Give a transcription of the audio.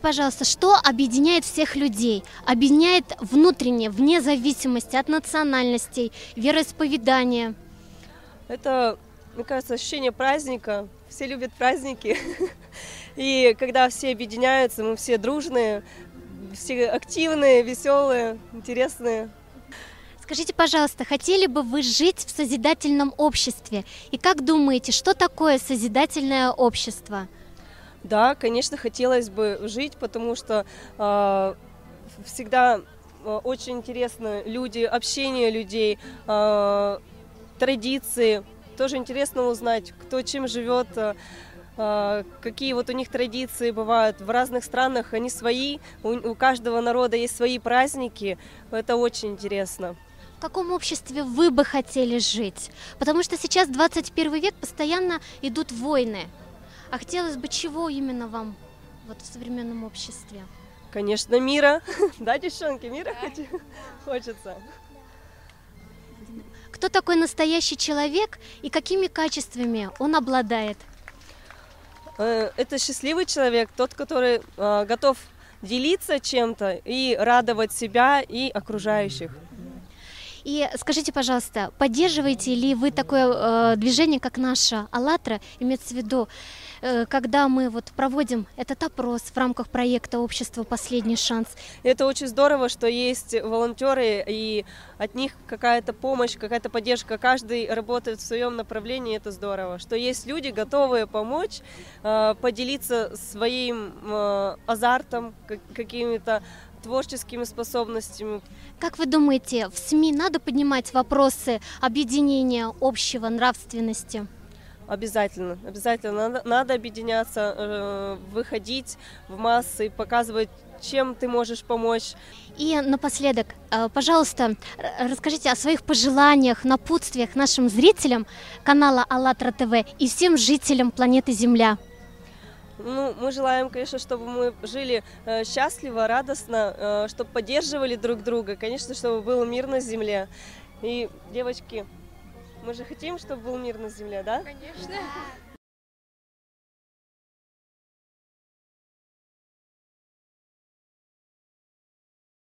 пожалуйста, что объединяет всех людей? Объединяет внутренне, вне зависимости от национальностей, вероисповедания. Это, мне кажется, ощущение праздника. Все любят праздники. И когда все объединяются, мы все дружные, все активные, веселые, интересные. Скажите, пожалуйста, хотели бы вы жить в созидательном обществе? И как думаете, что такое созидательное общество? Да, конечно, хотелось бы жить, потому что э, всегда э, очень интересно люди, общение людей, э, традиции. Тоже интересно узнать, кто чем живет, э, какие вот у них традиции бывают. В разных странах они свои, у, у каждого народа есть свои праздники. Это очень интересно. В каком обществе вы бы хотели жить? Потому что сейчас 21 век, постоянно идут войны. А хотелось бы чего именно вам вот в современном обществе? Конечно, мира. Да, девчонки, мира хочется. Кто такой настоящий человек и какими качествами он обладает? Э, это счастливый человек, тот, который э, готов делиться чем-то и радовать себя и окружающих. И скажите, пожалуйста, поддерживаете ли вы такое э, движение, как наша «АЛЛАТРА», имеется в виду, э, когда мы вот проводим этот опрос в рамках проекта «Общество. Последний шанс». Это очень здорово, что есть волонтеры, и от них какая-то помощь, какая-то поддержка. Каждый работает в своем направлении, это здорово. Что есть люди, готовые помочь, э, поделиться своим э, азартом, какими-то творческими способностями. Как вы думаете, в СМИ надо поднимать вопросы объединения общего нравственности? Обязательно, обязательно. Надо, надо объединяться, э, выходить в массы, показывать, чем ты можешь помочь. И напоследок, э, пожалуйста, расскажите о своих пожеланиях, напутствиях нашим зрителям канала АЛЛАТРА ТВ и всем жителям планеты Земля. Ну, мы желаем, конечно, чтобы мы жили э, счастливо, радостно, э, чтобы поддерживали друг друга, конечно, чтобы был мир на земле. И, девочки, мы же хотим, чтобы был мир на земле, да? Конечно.